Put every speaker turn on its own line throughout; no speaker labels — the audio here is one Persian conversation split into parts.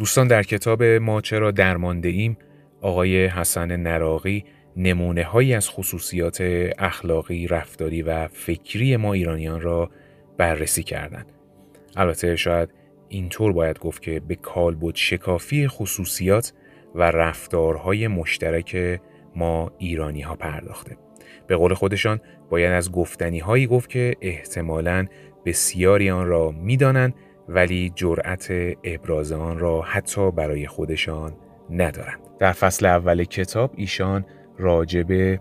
دوستان در کتاب ما چرا درمانده ایم آقای حسن نراقی نمونه هایی از خصوصیات اخلاقی، رفتاری و فکری ما ایرانیان را بررسی کردند. البته شاید اینطور باید گفت که به کالبد شکافی خصوصیات و رفتارهای مشترک ما ایرانی ها پرداخته. به قول خودشان باید از گفتنی هایی گفت که احتمالاً بسیاری آن را می‌دانند ولی جرأت ابراز آن را حتی برای خودشان ندارند. در فصل اول کتاب ایشان راجب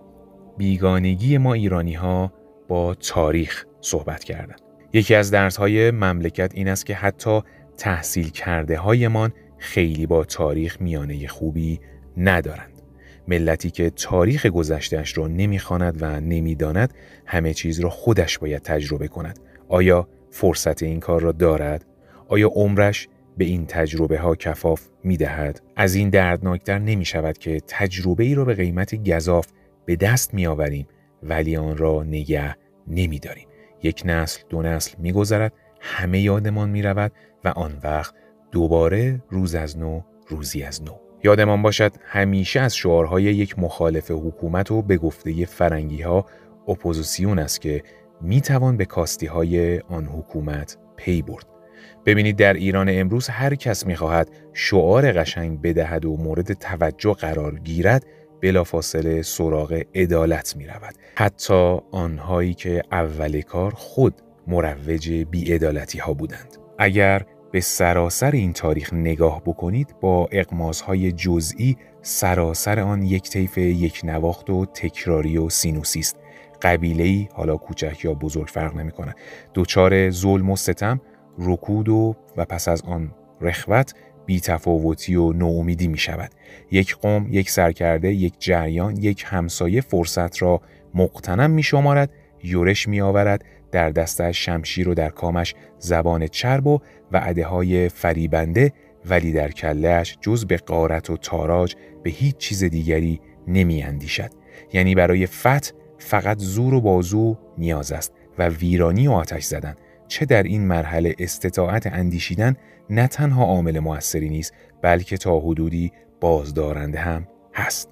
بیگانگی ما ایرانی ها با تاریخ صحبت کردند. یکی از درس مملکت این است که حتی تحصیل کرده هایمان خیلی با تاریخ میانه خوبی ندارند. ملتی که تاریخ گذشتهش را نمی‌خواند و نمی‌داند همه چیز را خودش باید تجربه کند. آیا فرصت این کار را دارد؟ آیا عمرش به این تجربه ها کفاف می دهد؟ از این دردناکتر نمی شود که تجربه ای را به قیمت گذاف به دست می آوریم ولی آن را نگه نمی داریم. یک نسل دو نسل می گذرد همه یادمان می رود و آن وقت دوباره روز از نو روزی از نو. یادمان باشد همیشه از شعارهای یک مخالف حکومت و به گفته فرنگی ها اپوزیسیون است که می توان به کاستی های آن حکومت پی برد. ببینید در ایران امروز هر کس می خواهد شعار قشنگ بدهد و مورد توجه قرار گیرد بلافاصله سراغ عدالت می رود. حتی آنهایی که اول کار خود مروج بیعدالتی ها بودند. اگر به سراسر این تاریخ نگاه بکنید با اغماض‌های جزئی سراسر آن یک طیف یک نواخت و تکراری و سینوسی است قبیله حالا کوچک یا بزرگ فرق نمی‌کنه دوچار ظلم و ستم رکود و و پس از آن رخوت بیتفاوتی و نومیدی می شود. یک قوم، یک سرکرده، یک جریان، یک همسایه فرصت را مقتنم می شمارد، یورش می آورد، در دستش شمشیر و در کامش زبان چرب و وعده های فریبنده ولی در کلهش جز به قارت و تاراج به هیچ چیز دیگری نمی اندیشد. یعنی برای فتح فقط زور و بازو نیاز است و ویرانی و آتش زدن چه در این مرحله استطاعت اندیشیدن نه تنها عامل موثری نیست بلکه تا حدودی بازدارنده هم هست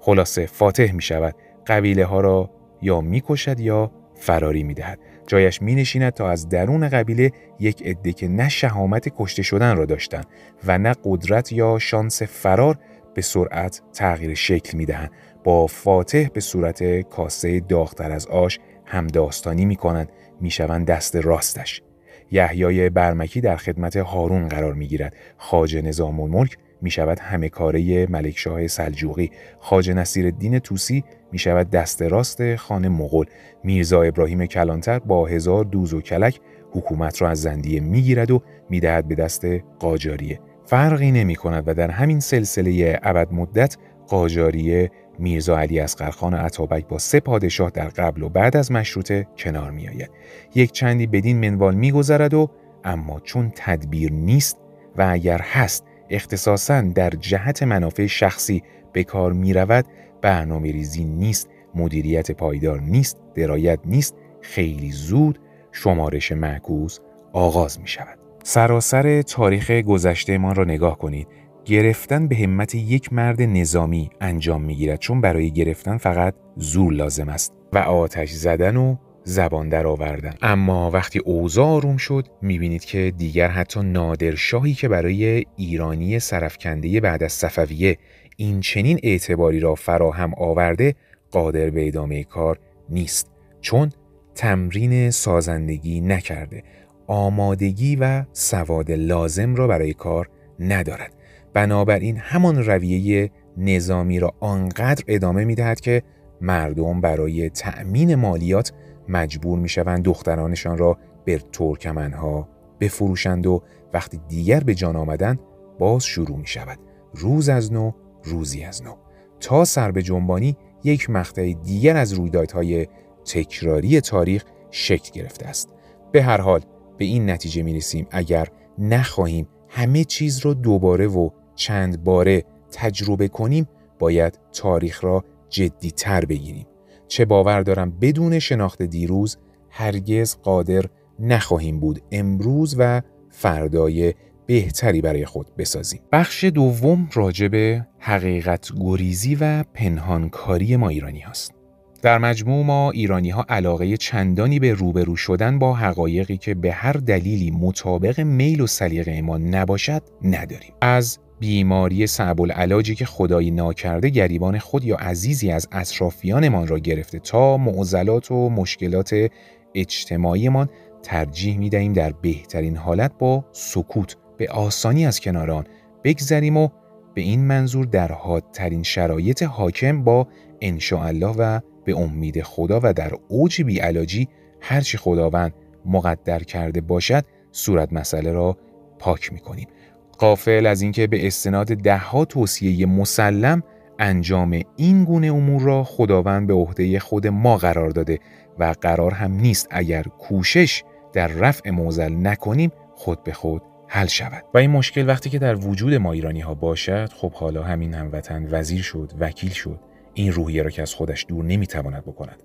خلاصه فاتح می شود قبیله ها را یا می کشد یا فراری می دهد. جایش می نشیند تا از درون قبیله یک عده که نه شهامت کشته شدن را داشتند و نه قدرت یا شانس فرار به سرعت تغییر شکل می دهند. با فاتح به صورت کاسه داغتر از آش همداستانی می کنند می شوند دست راستش. یحیای برمکی در خدمت هارون قرار می گیرد. خاج نظام الملک می شود همه کاره ملکشاه سلجوقی. خاج نصیر الدین توسی می شود دست راست خانه مغول. میرزا ابراهیم کلانتر با هزار دوز و کلک حکومت را از زندیه می گیرد و می دهد به دست قاجاریه. فرقی نمی کند و در همین سلسله ابد مدت قاجاریه میرزا علی اصغرخان عطابک با سه پادشاه در قبل و بعد از مشروطه کنار می آید. یک چندی بدین منوال میگذرد و اما چون تدبیر نیست و اگر هست اختصاصا در جهت منافع شخصی به کار می رود برنامه ریزی نیست مدیریت پایدار نیست درایت نیست خیلی زود شمارش معکوس آغاز می شود سراسر تاریخ گذشته ما را نگاه کنید گرفتن به همت یک مرد نظامی انجام می‌گیرد. چون برای گرفتن فقط زور لازم است و آتش زدن و زبان در آوردن اما وقتی اوضاع آروم شد می‌بینید که دیگر حتی نادرشاهی که برای ایرانی سرفکنده بعد از صفویه این چنین اعتباری را فراهم آورده قادر به ادامه کار نیست. چون تمرین سازندگی نکرده. آمادگی و سواد لازم را برای کار ندارد. بنابراین همان رویه نظامی را آنقدر ادامه می دهد که مردم برای تأمین مالیات مجبور می شوند دخترانشان را به ترکمنها بفروشند و وقتی دیگر به جان آمدن باز شروع می شود روز از نو روزی از نو. تا سر به جنبانی یک مقطع دیگر از رویدادهای تکراری تاریخ شکل گرفته است. به هر حال به این نتیجه می رسیم اگر نخواهیم همه چیز را دوباره و چند باره تجربه کنیم باید تاریخ را جدی تر بگیریم چه باور دارم بدون شناخت دیروز هرگز قادر نخواهیم بود امروز و فردای بهتری برای خود بسازیم. بخش دوم راجع به حقیقت گریزی و پنهانکاری ما ایرانی هست. در مجموع ما ایرانی ها علاقه چندانی به روبرو شدن با حقایقی که به هر دلیلی مطابق میل و سلیقه ما نباشد نداریم. از بیماری صعب العلاجی که خدایی ناکرده گریبان خود یا عزیزی از اطرافیانمان را گرفته تا معضلات و مشکلات اجتماعیمان ترجیح می دهیم در بهترین حالت با سکوت به آسانی از کنار آن بگذریم و به این منظور در حادترین شرایط حاکم با الله و به امید خدا و در اوج بیعلاجی هرچی خداوند مقدر کرده باشد صورت مسئله را پاک می کنیم. قافل از اینکه به استناد دهها توصیه مسلم انجام این گونه امور را خداوند به عهده خود ما قرار داده و قرار هم نیست اگر کوشش در رفع موزل نکنیم خود به خود حل شود. و این مشکل وقتی که در وجود ما ایرانی ها باشد خب حالا همین هموطن وزیر شد وکیل شد. این روحیه را که از خودش دور نمی‌تواند بکند.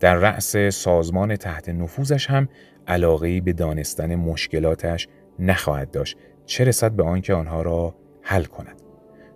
در رأس سازمان تحت نفوذش هم علاقه به دانستن مشکلاتش نخواهد داشت. چه رسد به آنکه آنها را حل کند.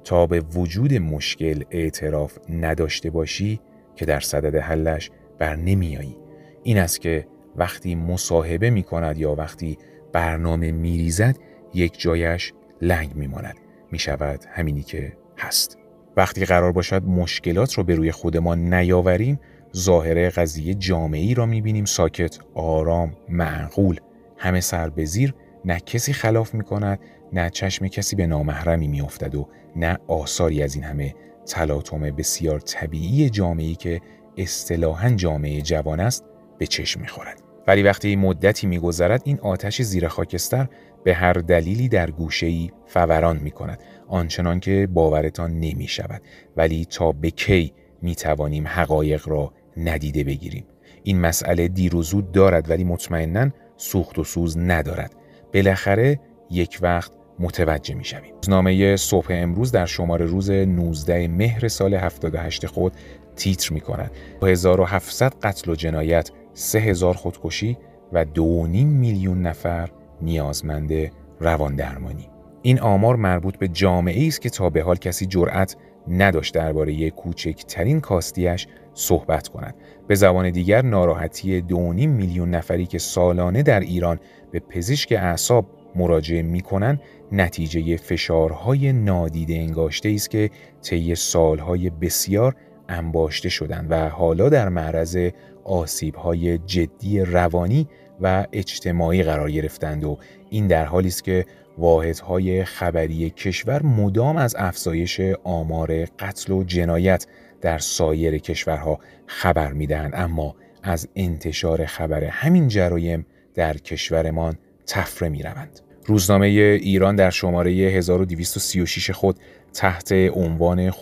تا به وجود مشکل اعتراف نداشته باشی که در صدد حلش بر نمیایی. این است که وقتی مصاحبه می کند یا وقتی برنامه می ریزد یک جایش لنگ می ماند می شود همینی که هست. وقتی قرار باشد مشکلات رو به روی خودمان نیاوریم ظاهره قضیه جامعی را می بینیم ساکت آرام معقول. همه سر به زیر نه کسی خلاف می کند نه چشم کسی به نامحرمی می افتد و نه آثاری از این همه تلاطم بسیار طبیعی جامعی که اصطلاحا جامعه جوان است به چشم می‌خورد. ولی وقتی مدتی میگذرد این آتش زیر خاکستر به هر دلیلی در گوشه‌ای فوران می کند آنچنان که باورتان نمی شود ولی تا به کی می توانیم حقایق را ندیده بگیریم؟ این مسئله دیر دارد ولی مطمئنا سوخت و سوز ندارد. بالاخره یک وقت متوجه می شویم. روزنامه صبح امروز در شماره روز 19 مهر سال 78 خود تیتر می کند. 1700 قتل و جنایت، 3000 خودکشی و 2.5 میلیون نفر نیازمند روان درمانی. این آمار مربوط به جامعه است که تا به حال کسی جرأت نداشت درباره کوچکترین کاستیش صحبت کند. به زبان دیگر ناراحتی 2.5 میلیون نفری که سالانه در ایران به پزشک اعصاب مراجعه می‌کنن نتیجه فشارهای نادیده انگاشته است که طی سالهای بسیار انباشته شدند و حالا در معرض آسیبهای جدی روانی و اجتماعی قرار گرفتند و این در حالی است که واحدهای خبری کشور مدام از افزایش آمار قتل و جنایت در سایر کشورها خبر می‌دهند اما از انتشار خبر همین جرایم در کشورمان تفره می روند. روزنامه ایران در شماره 1236 خود تحت عنوان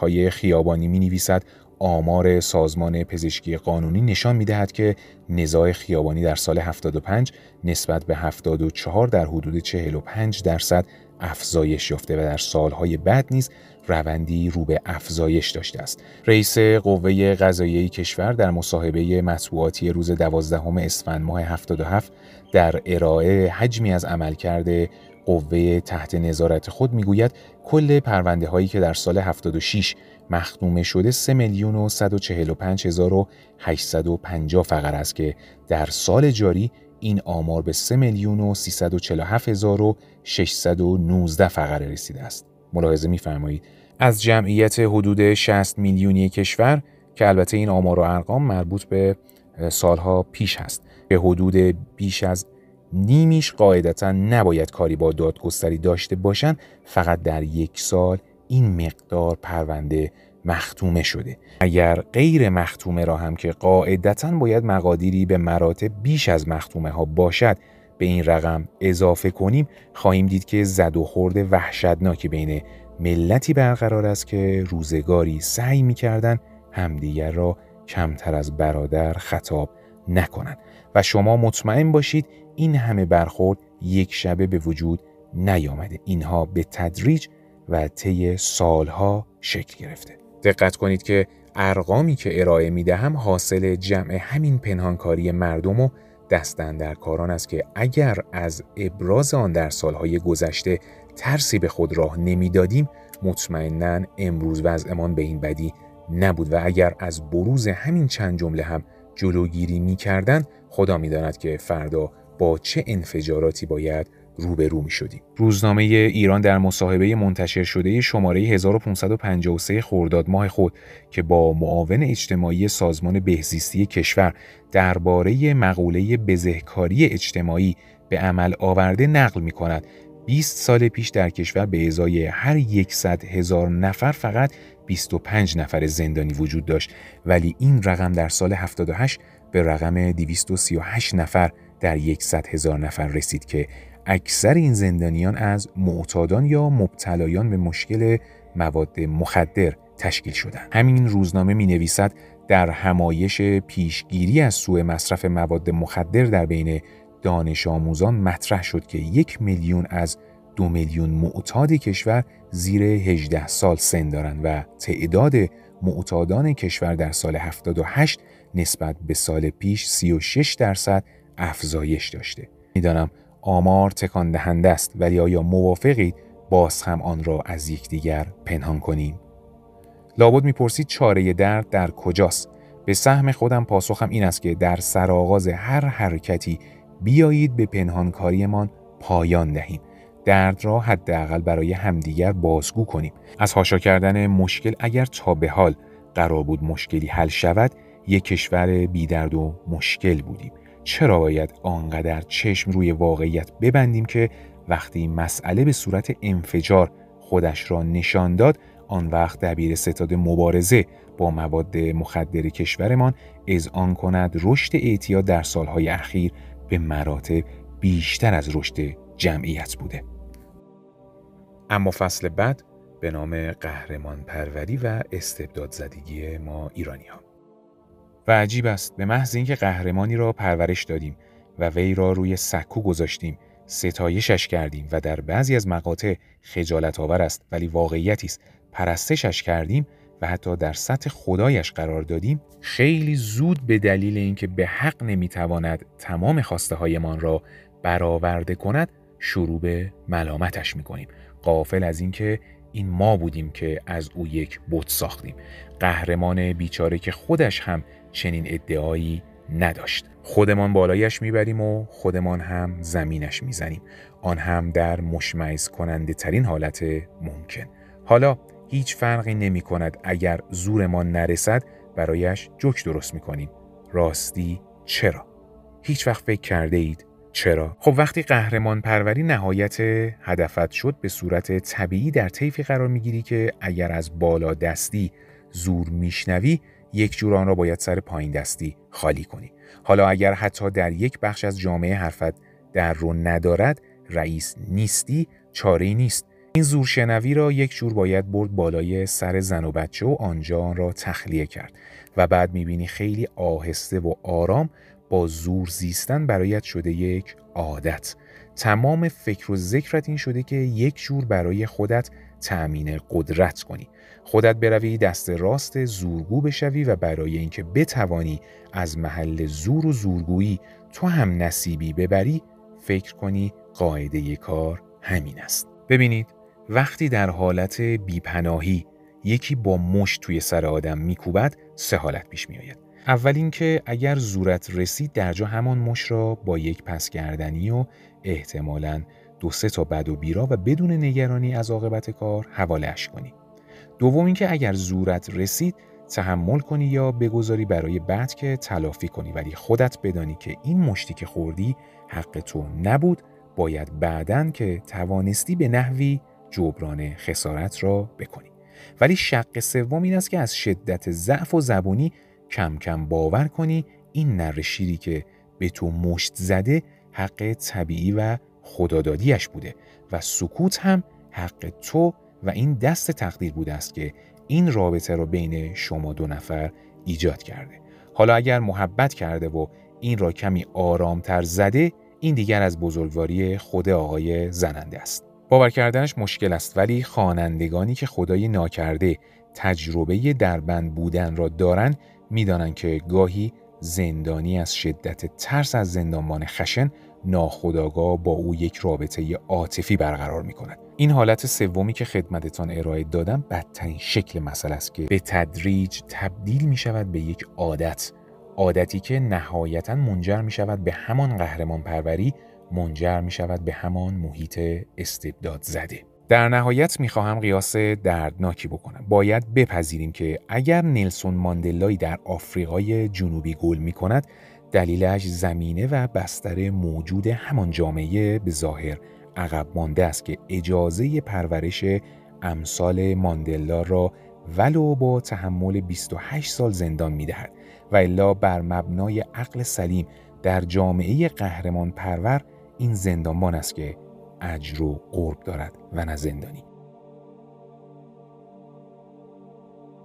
های خیابانی می نویسد آمار سازمان پزشکی قانونی نشان می دهد که نزاع خیابانی در سال 75 نسبت به 74 در حدود 45 درصد افزایش یافته و در سالهای بعد نیز روندی رو به افزایش داشته است. رئیس قوه قضاییه کشور در مصاحبه مطبوعاتی روز 12 اسفند ماه 77 در ارائه حجمی از عملکرد قوه تحت نظارت خود می‌گوید کل پرونده هایی که در سال 76 مختومه شده 3 میلیون و 145 هزار و 850 فقر است که در سال جاری این آمار به 3 میلیون و 347 هزار و 619 فقره رسیده است. ملاحظه می‌فرمایید از جمعیت حدود 60 میلیونی کشور که البته این آمار و ارقام مربوط به سالها پیش است به حدود بیش از نیمیش قاعدتا نباید کاری با دادگستری داشته باشند فقط در یک سال این مقدار پرونده مختومه شده. اگر غیر مختومه را هم که قاعدتا باید مقادیری به مراتب بیش از مختومه ها باشد به این رقم اضافه کنیم خواهیم دید که زد و خورد وحشتناکی بین ملتی برقرار است که روزگاری سعی می‌کردند همدیگر را کمتر از برادر خطاب نکنند. و شما مطمئن باشید این همه برخورد یک شبه به وجود نیامده. اینها به تدریج و طی سالها شکل گرفته. دقت کنید که ارقامی که ارائه می دهم حاصل جمع همین پنهانکاری مردم و کاران است که اگر از ابراز آن در سالهای گذشته ترسی به خود راه نمی‌دادیم مطمئنا امروز وضعمان به این بدی نبود و اگر از بروز همین چند جمله هم جلوگیری می خدا می داند که فردا با چه انفجاراتی باید روبرو می شدیم. روزنامه ایران در مصاحبه منتشر شده شماره 1553 خرداد ماه خود که با معاون اجتماعی سازمان بهزیستی کشور درباره مقوله بزهکاری اجتماعی به عمل آورده نقل می کند 20 سال پیش در کشور به ازای هر 100 هزار نفر فقط 25 نفر زندانی وجود داشت ولی این رقم در سال 78 به رقم 238 نفر در 100 هزار نفر رسید که اکثر این زندانیان از معتادان یا مبتلایان به مشکل مواد مخدر تشکیل شدند. همین روزنامه می نویسد در همایش پیشگیری از سوء مصرف مواد مخدر در بین دانش آموزان مطرح شد که یک میلیون از دو میلیون معتاد کشور زیر 18 سال سن دارند و تعداد معتادان کشور در سال 78 نسبت به سال پیش 36 درصد افزایش داشته. می‌دانم آمار تکان دهنده است ولی آیا موافقید باز هم آن را از یکدیگر پنهان کنیم؟ لابد می‌پرسید چاره درد در کجاست؟ به سهم خودم پاسخم این است که در سرآغاز هر حرکتی بیایید به پنهانکاریمان پایان دهیم. درد را حداقل برای همدیگر بازگو کنیم. از هاشا کردن مشکل اگر تا به حال قرار بود مشکلی حل شود، یک کشور بیدرد و مشکل بودیم. چرا باید آنقدر چشم روی واقعیت ببندیم که وقتی مسئله به صورت انفجار خودش را نشان داد آن وقت دبیر ستاد مبارزه با مواد مخدر کشورمان آن کند رشد اعتیاد در سالهای اخیر به مراتب بیشتر از رشد جمعیت بوده. اما فصل بعد به نام قهرمان پروری و استبداد زدگی ما ایرانی ها. و عجیب است. به محض اینکه قهرمانی را پرورش دادیم و وی را روی سکو گذاشتیم ستایشش کردیم و در بعضی از مقاطع خجالت آور است ولی واقعیتی است. پرستشش کردیم و حتی در سطح خدایش قرار دادیم. خیلی زود به دلیل اینکه به حق نمی‌تواند تمام خواسته هایمان را برآورده کند شروع به ملامتش می‌کنیم. قافل از اینکه این ما بودیم که از او یک بت ساختیم. قهرمان بیچاره که خودش هم چنین ادعایی نداشت خودمان بالایش می‌بریم و خودمان هم زمینش می‌زنیم آن هم در مشمعز کننده ترین حالت ممکن حالا هیچ فرقی نمی کند اگر زورمان نرسد برایش جوک درست می کنیم. راستی چرا؟ هیچ وقت فکر کرده اید چرا؟ خب وقتی قهرمان پروری نهایت هدفت شد به صورت طبیعی در طیفی قرار می‌گیری که اگر از بالا دستی زور میشنوی یک جور آن را باید سر پایین دستی خالی کنی. حالا اگر حتی در یک بخش از جامعه حرفت در رو ندارد رئیس نیستی چاره نیست این زورشنوی را یک جور باید برد بالای سر زن و بچه و آنجا آن را تخلیه کرد و بعد می‌بینی خیلی آهسته و آرام با زور زیستن برایت شده یک عادت تمام فکر و ذکرت این شده که یک جور برای خودت تأمین قدرت کنی. خودت بروی دست راست زورگو بشوی و برای اینکه بتوانی از محل زور و زورگویی تو هم نصیبی ببری فکر کنی قاعده کار همین است. ببینید وقتی در حالت بیپناهی یکی با مشت توی سر آدم میکوبد سه حالت پیش میآید. اول اینکه اگر زورت رسید در جا همان مش را با یک پس کردنی و احتمالاً دو سه تا بد و بیرا و بدون نگرانی از عاقبت کار حوالهش کنی. دوم اینکه اگر زورت رسید تحمل کنی یا بگذاری برای بعد که تلافی کنی. ولی خودت بدانی که این مشتی که خوردی حق تو نبود باید بعدن که توانستی به نحوی جبران خسارت را بکنی. ولی شق سوم این است که از شدت ضعف و زبونی کم کم باور کنی. این نر شیری که به تو مشت زده حق طبیعی و خدادادیش بوده و سکوت هم حق تو و این دست تقدیر بوده است که این رابطه را بین شما دو نفر ایجاد کرده. حالا اگر محبت کرده و این را کمی آرامتر زده این دیگر از بزرگواری خود آقای زننده است. باور کردنش مشکل است ولی خوانندگانی که خدای ناکرده تجربه دربند بودن را دارند می‌دانند که گاهی زندانی از شدت ترس از زندانبان خشن ناخداگاه با او یک رابطه عاطفی برقرار می کند. این حالت سومی که خدمتتان ارائه دادم بدترین شکل مسئله است که به تدریج تبدیل می شود به یک عادت عادتی که نهایتا منجر می شود به همان قهرمان پروری منجر می شود به همان محیط استبداد زده در نهایت می‌خواهم قیاس دردناکی بکنم. باید بپذیریم که اگر نلسون ماندلایی در آفریقای جنوبی گل می کند دلیلش زمینه و بستر موجود همان جامعه به ظاهر عقب مانده است که اجازه پرورش امثال ماندلا را ولو با تحمل 28 سال زندان می دهد و الا بر مبنای عقل سلیم در جامعه قهرمان پرور این زندانبان است که اجر و قرب دارد و نه زندانی.